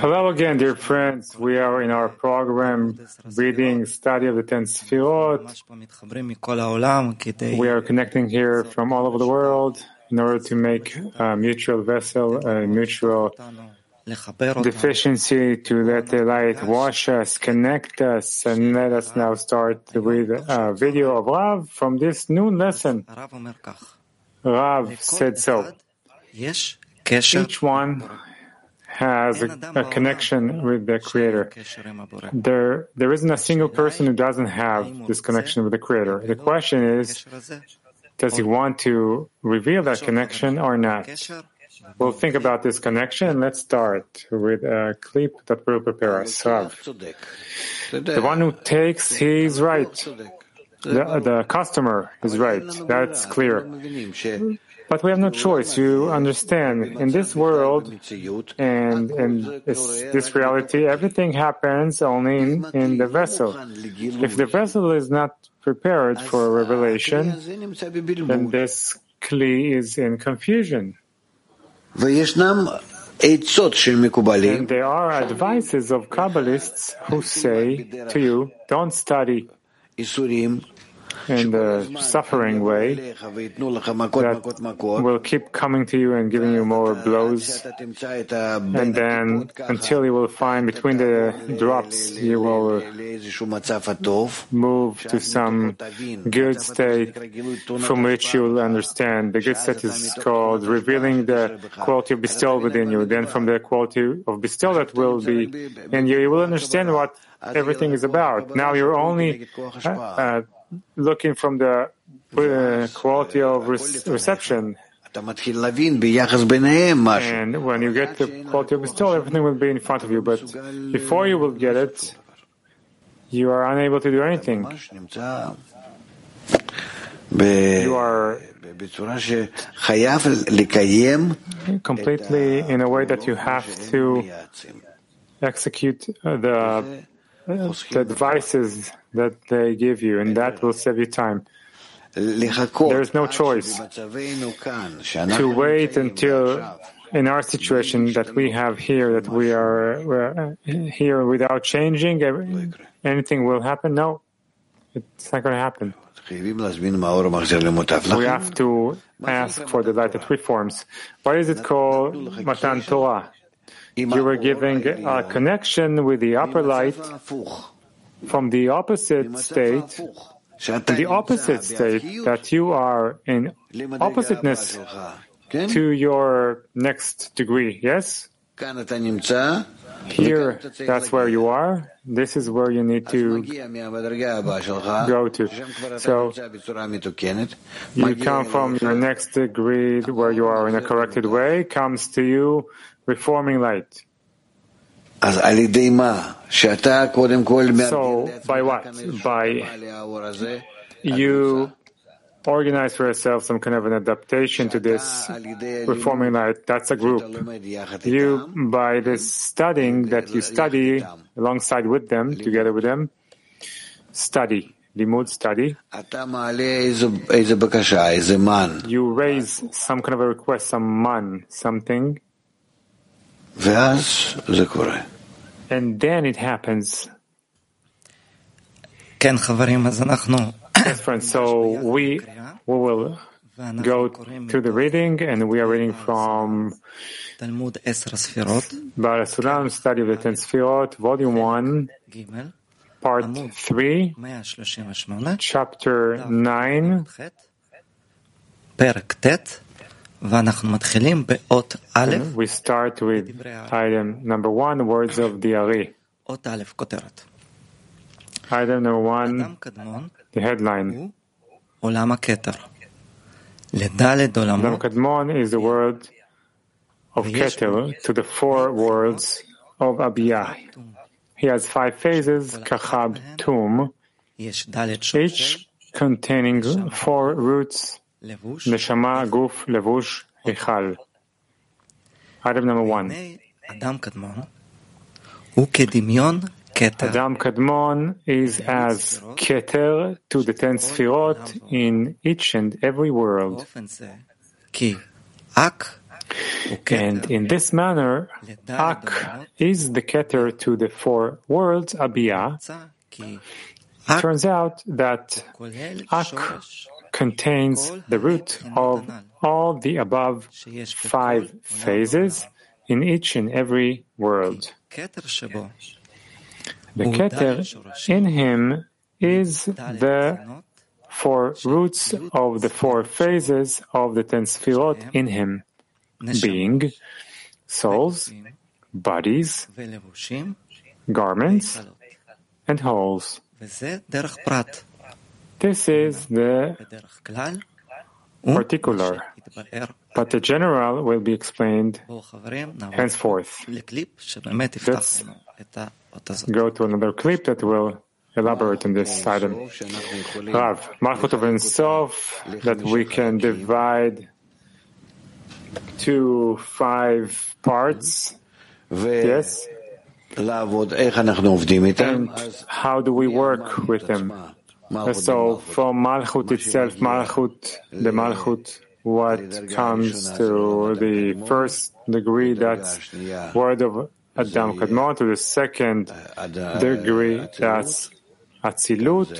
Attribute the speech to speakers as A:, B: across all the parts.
A: Hello again, dear friends. We are in our program reading study of the Ten
B: Sefirot.
A: We are connecting here from all over the world in order to make a mutual vessel, a mutual deficiency to let the light wash us, connect us, and let us now start with a video of Rav from this noon lesson. Rav said so. Each one has a, a, connection with the Creator. There, there isn't a single person who doesn't have this connection with the Creator. The question is, does he want to reveal that connection or not? We'll think about this connection. Let's start with a clip that will prepare us. The one who takes, he is right. The, the customer is right. That's clear. But we have no choice. You understand, in this world and in this, this reality, everything happens only in, in the vessel. If the vessel is not prepared for revelation, then this kli is in confusion. And there are advices of Kabbalists who say to you, don't study in the suffering way that will keep coming to you and giving you more blows. And then until you will find between the drops, you will move to some good state from which you will understand. The good state is called revealing the quality of bestowal within you. Then from the quality of bestowal that will be in you, you will understand what everything is about. Now you're only uh, uh, looking from the uh, quality of re- reception. And when you get the quality of still, everything will be in front of you. But before you will get it, you are unable to do anything. You are completely in a way that you have to execute uh, the, uh, the devices that they give you, and that will save you time. There is no choice to wait until in our situation that we have here, that we are here without changing, anything will happen. No, it's not going to happen. We have to ask for the light that reforms. Why is it called Matan Torah? You were giving a connection with the upper light from the opposite state, the opposite state that you are in oppositeness to your next degree, yes? Here, that's where you are. This is where you need to go to. So, you come from your next degree where you are in a corrected way, comes to you reforming light.
C: So,
A: by what? By you organize for yourself some kind of an adaptation to this reforming light. That's a group. You, by this studying that you study alongside with them, together with them, study, limud study. You raise some kind of a request, some man, something. And then it happens. Yes, friends, so we, we will go to the reading, and we are reading from
B: Talmud
A: Baal Sulam, Study of the Ten Sfirot, Volume 1, Part 3, Chapter 9,
B: and
A: we start with item number one, words of the Ari. Item number one, the headline. Adam Kadmon is the word of Keter to the four words of Abiyah. He has five phases, Kachab, Tum, each containing four roots Neshama, Guf, Levush, Heichal. Item number one. Adam Kadmon is as Keter to the ten Sfirot in each and every world. And in this manner, Ak is the Keter to the four worlds, Abiyah.
B: It
A: turns out that Ak contains the root of all the above five phases in each and every world. The Keter in him is the four roots of the four phases of the ten sefirot in him, being souls, bodies, garments, and holes. This is the particular, but the general will be explained henceforth. Let's go to another clip that will elaborate on this item. Rav, Malchut of Sof, that we can divide to five parts. Yes? And how do we work with them? So from Malchut itself, Malchut, the Malchut, what comes to the first degree, that's word of Adam Kadmon, to the second degree, that's Atzilut,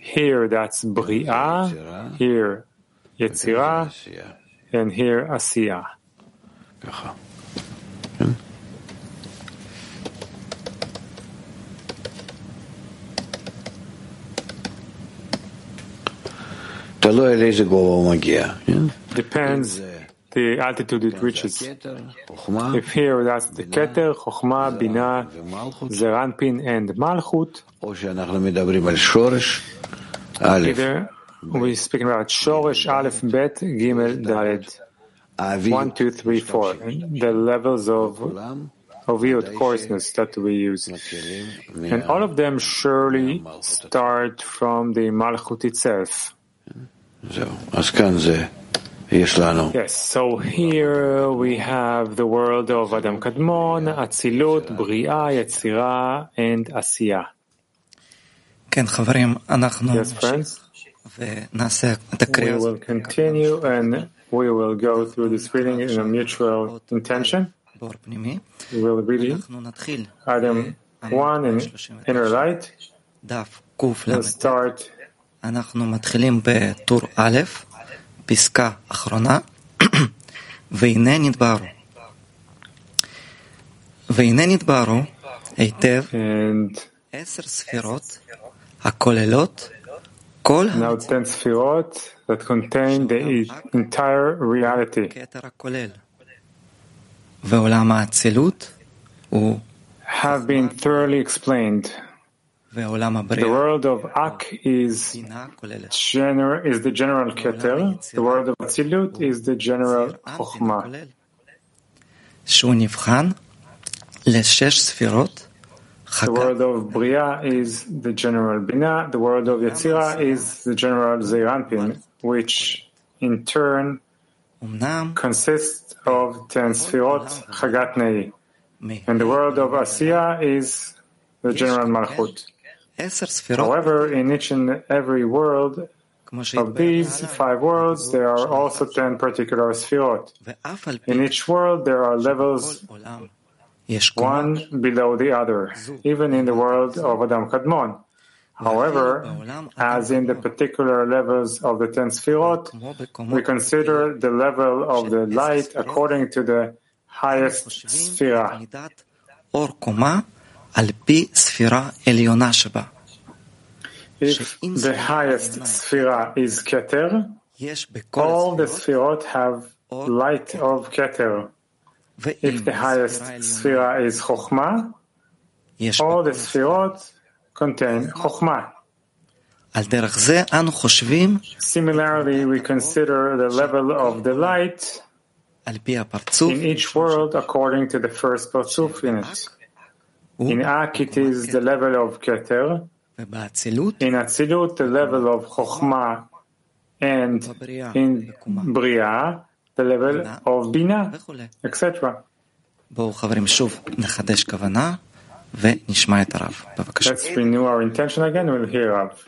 A: here that's Bria, here Yetzirah, and here
C: Asiyah.
A: Depends the altitude it reaches. If here that's the Keter, chokma, Bina,
C: Zeir
A: Anpin, and Malchut, either we're speaking about Shoresh, Aleph, Bet, Gimel, Dalet. One, two, three, four. The levels of of yield coarseness that we use. And all of them surely start from the Malchut itself. Yes, so here we have the world of Adam Kadmon, Atzilut, Bria, Yetzira, and Asiya. Yes, friends. We will continue and we will go through this reading in a mutual intention. We will read Adam 1 in inner light. We'll start
B: אנחנו מתחילים בטור א', פסקה אחרונה, והנה נתבהרו. והנה נתבהרו היטב עשר ספירות הכוללות כל
A: now 10 Sfirot that contain the entire reality.
B: ועולם האצילות הוא
A: Have been thoroughly explained. The world of Ak is, gener- is the general Keter. The world of Tzilut is the general Chokhmah. The world of Bria is the general Bina. The world of Yetzira is the general Zeir Anpin, which in turn consists of ten Sfirot Chagat Nei. And the world of Asiya is the general Malchut. However, in each and every world of these five worlds, there are also ten particular sfirot. In each world, there are levels one below the other, even in the world of Adam Kadmon. However, as in the particular levels of the ten sfirot, we consider the level of the light according to the highest
B: sphere. על
A: If the highest sphere is Keter, all the sfirot have light of Keter. If the highest sphere is Chokhmah, all the sfirot contain Chokhmah. Similarly, we consider the level of the light in each world according to the first Parzuf in it. In Ak, it is the level of Keter. In Atzilut, the level of Chokhmah. And in Bria, the level of Bina, etc. Let's renew our intention again, we'll hear
C: of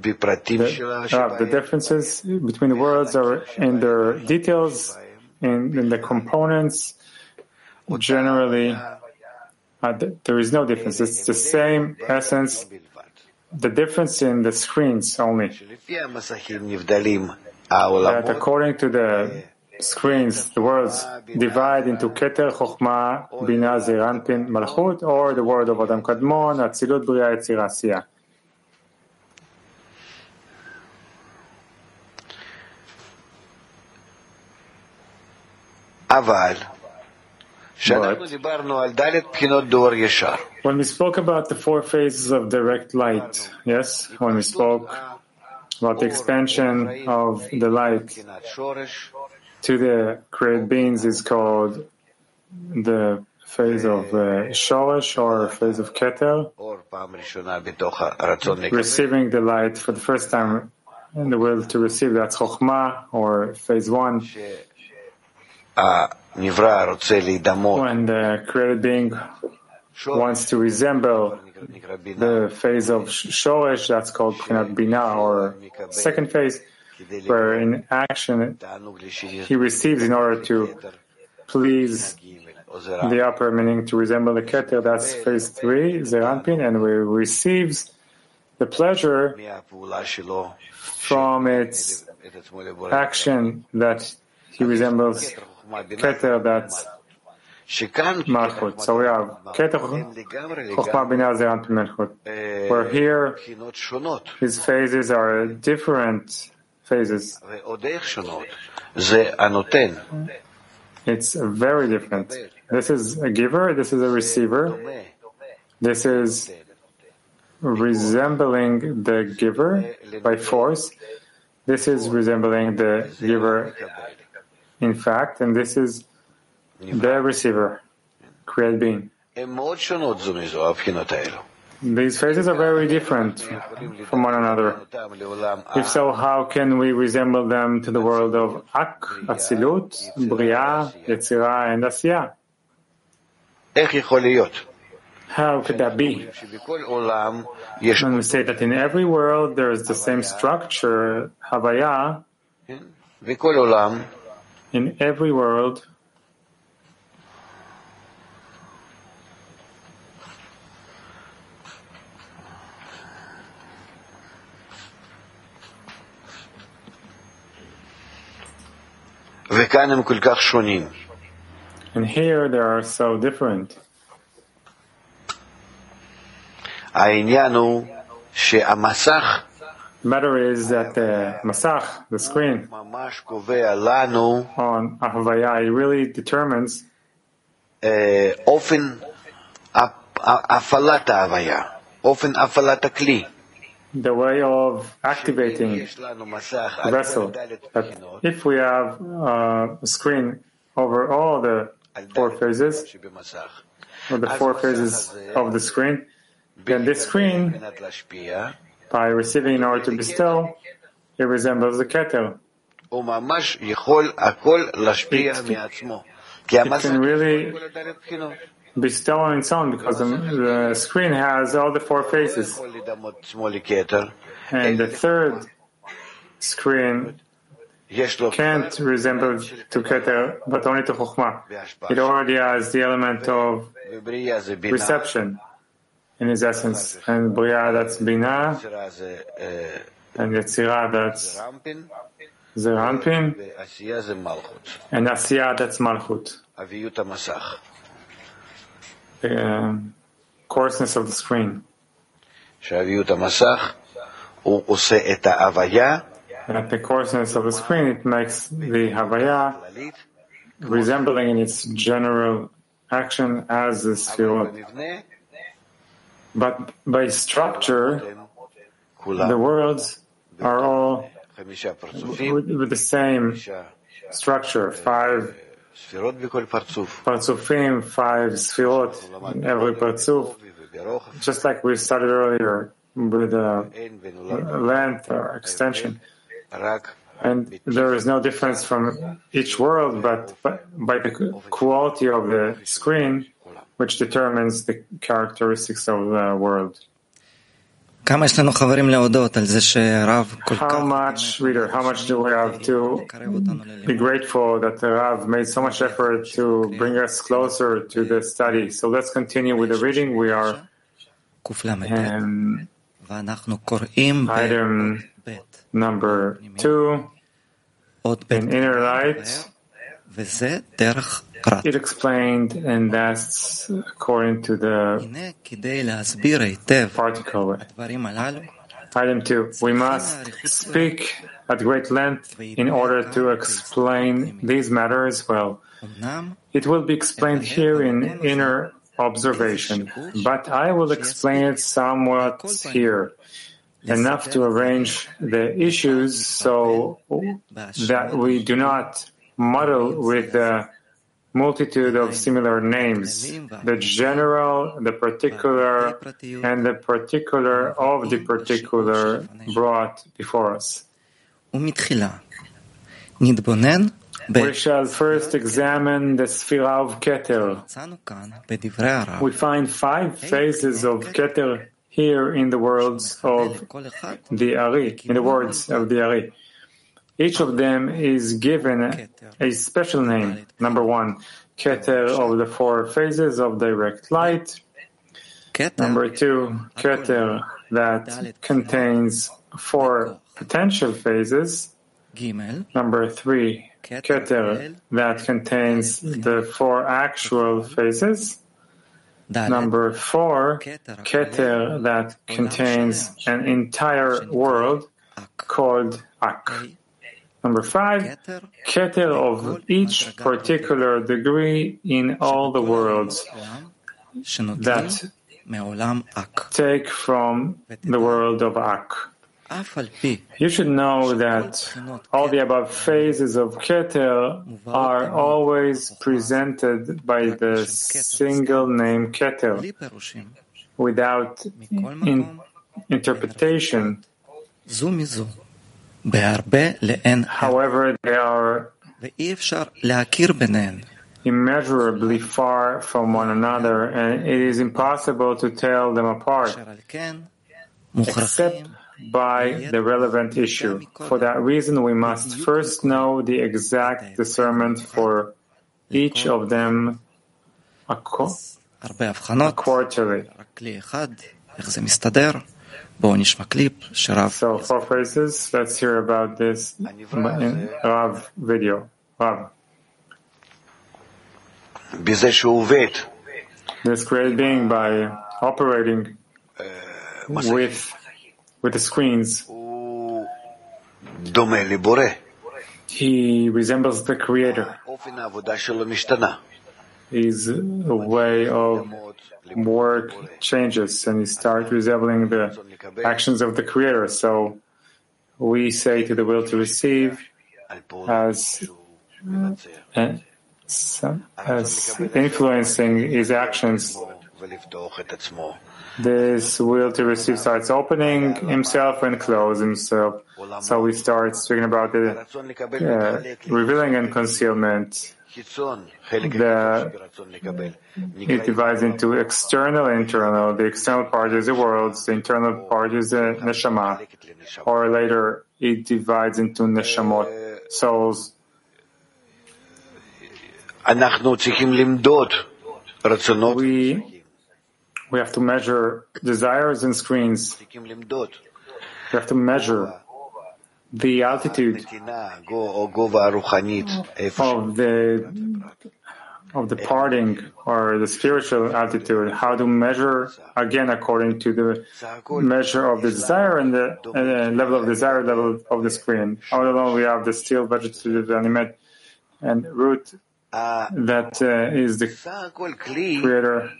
A: The, the differences between the words are in their details, in, in the components, generally uh, there is no difference. It's the same essence. The difference in the screens only. That according to the screens, the words divide into Keter, Chokhmah, Bina, Zeir Anpin, Malchut, or the word of Adam Kadmon, Atzilut, Bria, Yetzira Asiya.
C: Aval.
A: When we spoke about the four phases of direct light, yes, when we spoke about the expansion of the light to the created beings is called the phase of uh, Shoresh or phase of Keter, receiving the light for the first time in the will to receive, that's Chokhmah or phase one. When the created being wants to resemble the phase of Shoresh, that's called Prinat Bina, or second phase, where in action he receives in order to please the upper, meaning to resemble the Keter, that's phase three, Zeir Anpin, and we receives the pleasure from its action that he resembles Keter that's Malchut. So we have Keter Chokhmah Binah Zeran Malchut. Where here, his phases are different phases. It's very different. This is a giver, this is a receiver. This is resembling the giver by force. This is resembling the giver in fact, and this is the receiver, create being. These phases are very different from one another. If so, how can we resemble them to the world of Ak, Atzilut, Bria, Yetzirah, and Asiya? How could that be? When we say that in every world there is the same structure, Havaya, in every world,
C: וכאן הם כל כך שונים.
A: and here they are so different.
C: העניין הוא שהמסך
A: The matter is that the masach, the screen on Ahvaya, it really determines
C: often afalat Ahvaya, often afalat kli.
A: The way of activating the vessel. If we have uh, a screen over all the four phases, or the four phases of the screen, then this screen by receiving in order to bestow, it resembles the
C: keter.
A: It, it can really bestow on its own because the, the screen has all the four faces. And the third screen can't resemble to Keter, but only to Chokhmah. It already has the element of reception in his essence. And Bria, that's Bina. And Yetzirah, that's
C: Zeir Anpin.
A: And Asiya, that's Malchut. The coarseness of the screen. At the coarseness of the screen, it makes the Havaya resembling in its general action as the
C: sphere
A: but by structure, the worlds are all with the same structure, five parzufim, five sfirot in every
C: parzuf,
A: just like we started earlier with the length or extension. And there is no difference from each world, but by the quality of the screen, which determines the characteristics of the world. How much, reader, how much do we have to be grateful that the Rav made so much effort to bring us closer to the study? So let's continue with the reading. We are item number two in inner light. It explained, and that's according to the particle. Item two, we must speak at great length in order to explain these matters well. It will be explained here in inner observation, but I will explain it somewhat here, enough to arrange the issues so that we do not model with the multitude of similar names, the general, the particular, and the particular of the particular brought before us. We shall first examine the Sphira of Keter. We find five phases of Keter here in the worlds of the Ari, in the words of the Ari. Each of them is given a special name. Number one, Keter of the four phases of direct light. Number two, Keter that contains four potential phases. Number three, Keter that contains the four actual phases. Number four, Keter that contains an entire world called Ak. Number five, keter of each particular degree in all the worlds that take from the world of Ak. You should know that all the above phases of Keter are always presented by the single name Keter without in- interpretation. However, they are immeasurably far from one another, and it is impossible to tell them apart, except by the relevant issue. For that reason, we must first know the exact discernment for each of them quarterly.
B: רק כלי אחד, איך זה מסתדר? בואו נשמע קליפ שרב
A: So, four phrases. Let's hear about this in Rav video. Rav,
C: בזה שהוא עובד,
A: this created being by operating with with the screens.
C: הוא דומה לבורא.
A: He resembles the creator.
C: אופן העבודה שלו משתנה.
A: His way of work changes and you start resembling the actions of the Creator. So we say to the will to receive as, uh, as influencing his actions. This will to receive starts opening himself and close himself. So we start speaking about the uh, revealing and concealment it divides into external and internal. The external part is the world, the internal part is the neshama. Or later, it divides into neshamot, souls. We, we have to measure desires and screens. We have to measure the altitude of the of the parting or the spiritual altitude, how to measure again according to the measure of the desire and the uh, level of desire, level of the screen. All along we have the still vegetative animate and root that uh, is the creator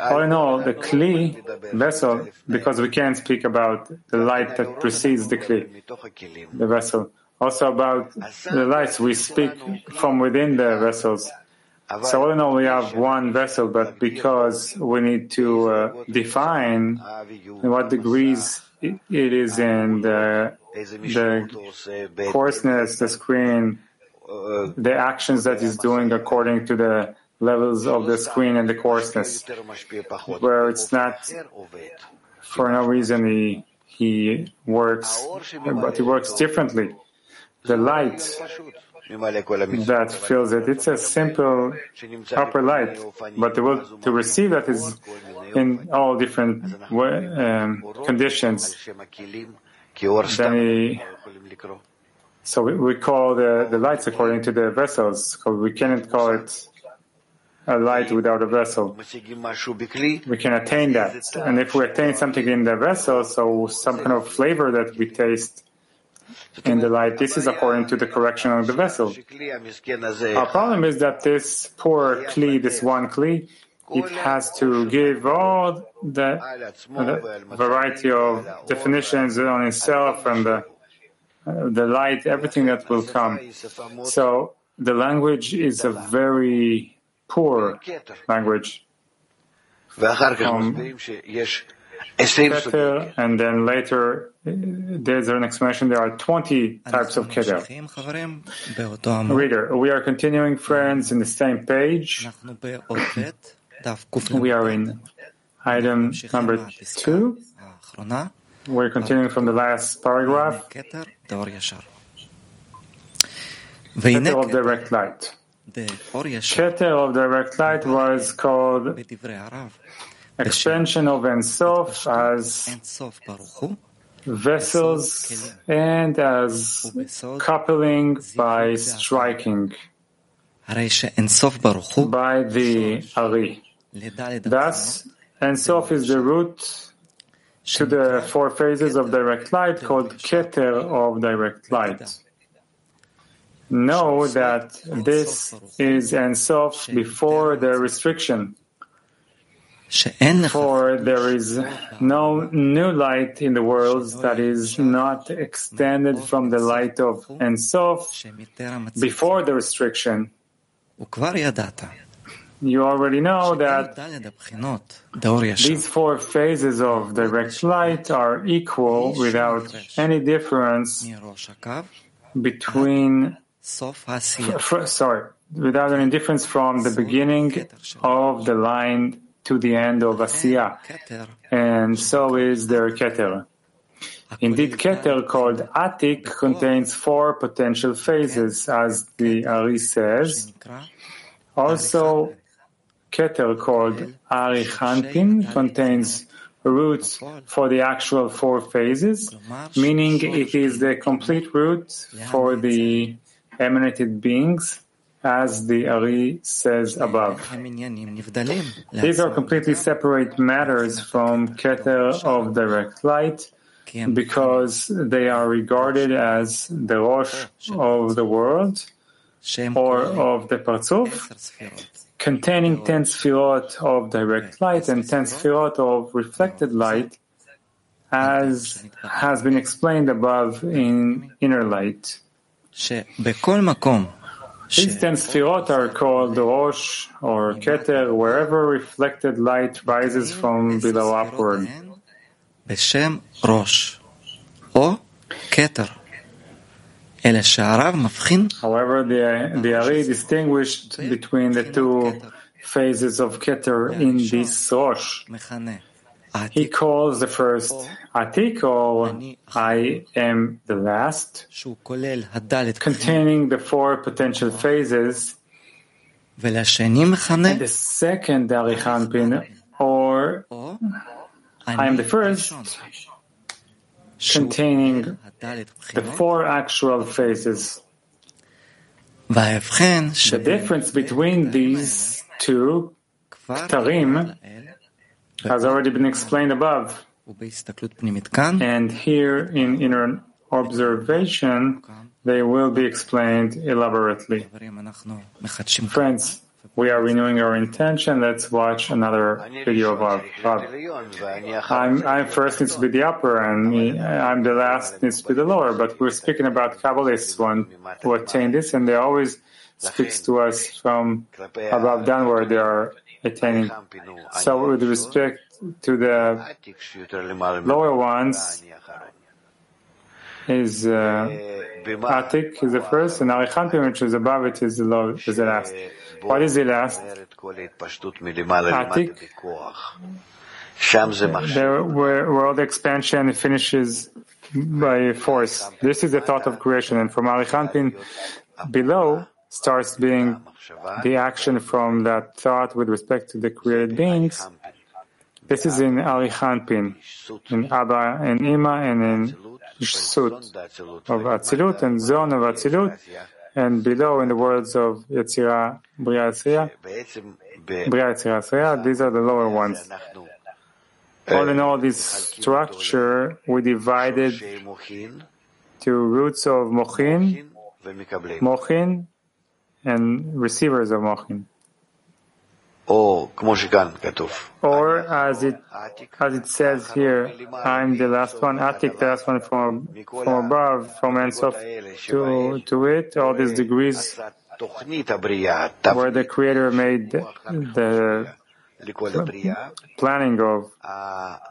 A: all in all, the Kli vessel, because we can't speak about the light that precedes the Kli, the vessel. Also about the lights, we speak from within the vessels. So all in all, we have one vessel, but because we need to uh, define in what degrees it is in the, the coarseness, the screen,
C: uh,
A: the actions that is doing according to the levels of the screen and the coarseness, where it's not for no reason he, he works, but he works differently. The light that fills it, it's a simple upper light, but the will to receive that is in all different um, conditions. Then he, so we, we call the, the lights according to the vessels. We cannot call it a light without a vessel. We can attain that. And if we attain something in the vessel, so some kind of flavor that we taste in the light, this is according to the correction of the vessel. Our problem is that this poor Kli, this one Kli, it has to give all the, the variety of definitions on itself and the, uh, the light, everything that will come. So the language is a very poor language. Um, Keter, and then later there's an explanation there are 20 types of Keter. Reader, we are continuing, friends, in the same page. We are in item number two. We're continuing from the last paragraph. Keter of direct light. Keter of direct light was called expansion of Ein Sof as vessels and as coupling by striking by the Ari. Thus, Ein Sof is the root to the four phases of direct light called Keter of direct light. Know that this is Ein Sof before the restriction. For there is no new light in the world that is not extended from the light of Ein Sof before the restriction. You already know that these four phases of direct light are equal without any difference between, sorry, without any difference from the beginning of the line to the end of Asiya, and so is their Keter. Indeed, Keter called Atik contains four potential phases, as the Ari says. Also, Keter called Arich Anpin contains roots for the actual four phases, meaning it is the complete root for the emanated beings as the Ari says above. These are completely separate matters from Keter of direct light because they are regarded as the Rosh of the world or of the Parzuf, containing ten sfirot of direct light and ten sfirot of reflected light, as has been explained above in inner light. These ten sfirot are called Rosh or Keter, wherever reflected light rises from below upward.
B: בשם ראש או כתר. אלא שהרב מבחין
A: However, the, the Ari distinguished between the two phases of Keter in this Rosh. He calls the first article, I am the last, containing the four potential phases, and the second Arich Anpin,
B: or
A: I am the first, containing the four actual phases. The difference between these two,
B: Ktarim,
A: has already been explained above. And here in inner observation, they will be explained elaborately. Friends, we are renewing our intention. Let's watch another video of our I'm, I first needs to be the upper, and I'm the last needs to be the lower. But we're speaking about Kabbalists one who attain this, and they always speaks to us from above downward. They are attaining. So with respect to the lower ones, is uh, Atik is the first, and Arich Anpin, which is above it, is the low, is the last. What is the last? Atik. There, where, where all the expansion finishes by force. This is the thought of creation, and from Arich Anpin below, starts being the action from that thought with respect to the created beings. This is in Arich Anpin, in Abba and Ima, and in YESHSUT of Atzilut, and Zon of Atzilut, and below in the words of Yetzirah, Bria Yetzirah, Bria these are the lower ones. All in all, this structure we divided to roots of Mochin, Mochin, and receivers of mochin. Or as it as it says here, I'm the last one, Atik, the last one from from above, from Ein Sof to to it, all these degrees where the Creator made the planning of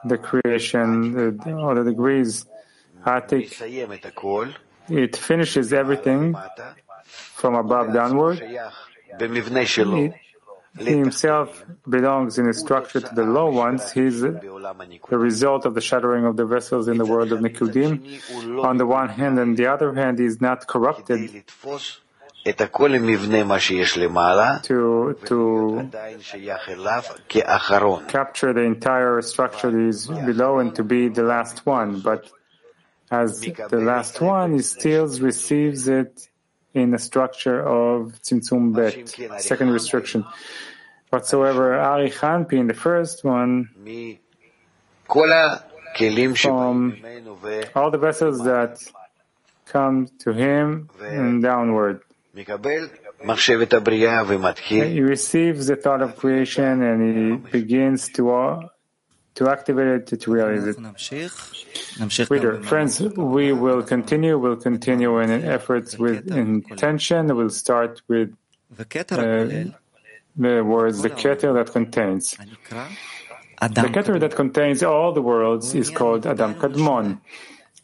A: the creation, all the degrees. Atik, it finishes everything from above downward. He, he himself belongs in a structure to the low ones.
C: He is
A: the result of the shattering of the vessels in the world of Nikudim. On the one hand, and the other hand, he is not corrupted to, to capture the entire structure that is below and to be the last one. But as the last one, he still receives it in the structure of Tzimtzum Bet, second restriction. Whatsoever Arich Anpin, the first one, from all the vessels that come to him and downward. He receives the thought of creation and he begins to to activate it to realize it. Reader, friends, we will continue, we'll continue in efforts with intention, we'll start with uh, the words, the keter that contains. The keter that contains all the worlds is called Adam Kadmon.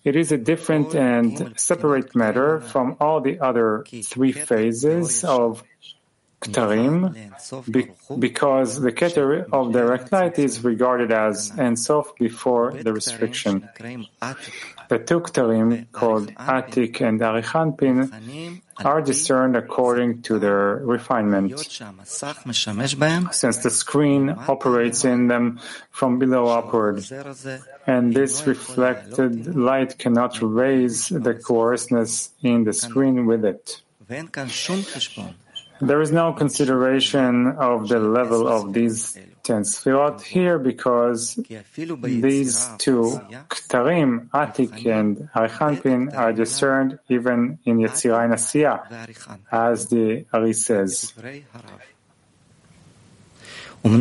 A: It is a different and separate matter from all the other three phases of Ktarim because the Keter of direct light is regarded as Ein Sof before the restriction. The two Ktarim called Atik and Arich Anpin are discerned according to their refinement, since the screen operates in them from below upward, and this reflected light cannot raise the coarseness in the screen with it. There is no consideration of the level of these ten sfirot here because these two ktarim, Atik and Arich Anpin, are discerned even in Yetzirah and
B: Asiya,
A: as the Ari says. However,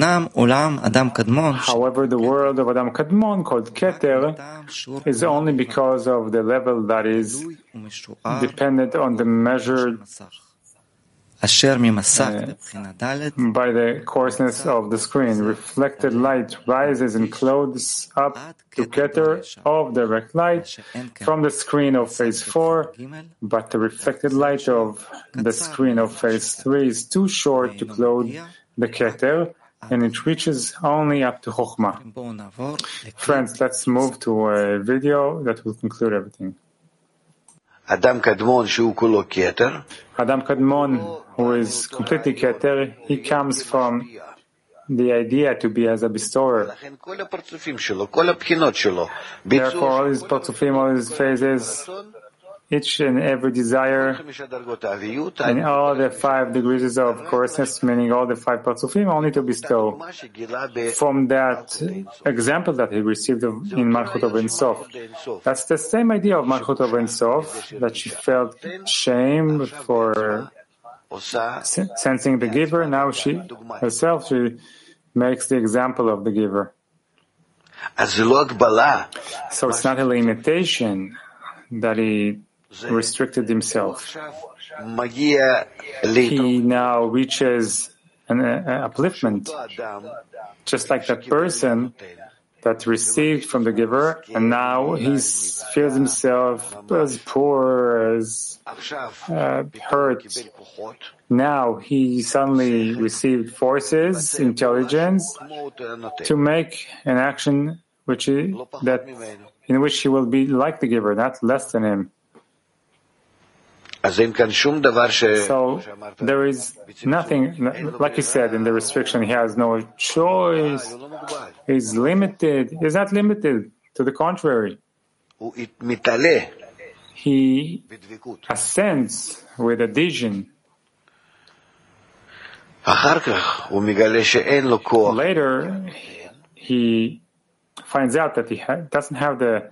A: the world of Adam Kadmon, called Keter, is only because of the level that is dependent on the measured by the coarseness of the screen, reflected light rises and clothes up to keter of direct light from the screen of phase 4, but the reflected light of the screen of phase 3 is too short to clothe the keter, and it reaches only up to Chokhmah. Friends, let's move to a video that will conclude everything.
C: אדם קדמון שהוא כולו כתר,
A: Adam Kadmon, who is completely Keter, he comes from the idea to be as a bestower.
C: לכן כל הפרצופים שלו, כל הבחינות שלו,
A: Therefore,
C: ביצוע
A: all his partsufim, all his phases, each and every desire in all the five degrees of coarseness, meaning all the five parts of him, only to bestow from that example that he received in Malchut of Ein Sof. That's the same idea of Malchut of Ein Sof, that she felt shame for sensing the giver. Now she herself, she makes the example of the giver. So it's not a limitation that he restricted himself. He now reaches an uh,
C: uh, upliftment,
A: just like that person that received from the giver, and now he feels himself as poor, as uh, hurt. Now he suddenly received forces, intelligence, to make an action which that in which he will be like the giver, not less than him. So there is nothing, like you said, in the restriction. He has no choice. He's limited. He's not limited. To the contrary, he ascends with adhesion. Later, he finds out that he ha- doesn't have the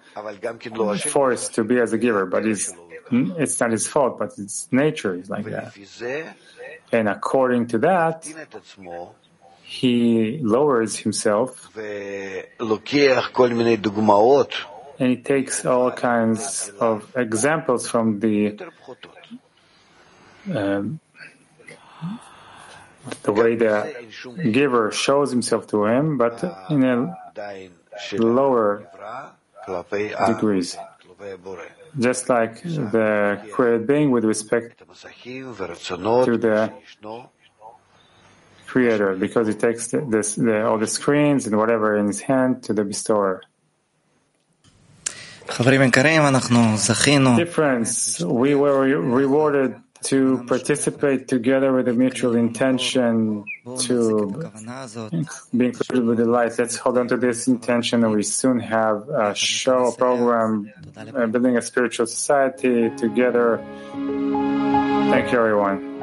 A: force to be as a giver, but he's it's not his fault, but it's nature is like that. And according to that, he lowers himself. And he takes all kinds of examples from the um, the way the giver shows himself to him, but in a lower degrees just like the created being with respect to the creator, because he takes this, the, all the screens and whatever in his hand to the bestower. Difference. We were rewarded to participate together with a mutual intention to be included with the light. Let's hold on to this intention and we soon have a show, a program, uh, building a spiritual society together. Thank you, everyone.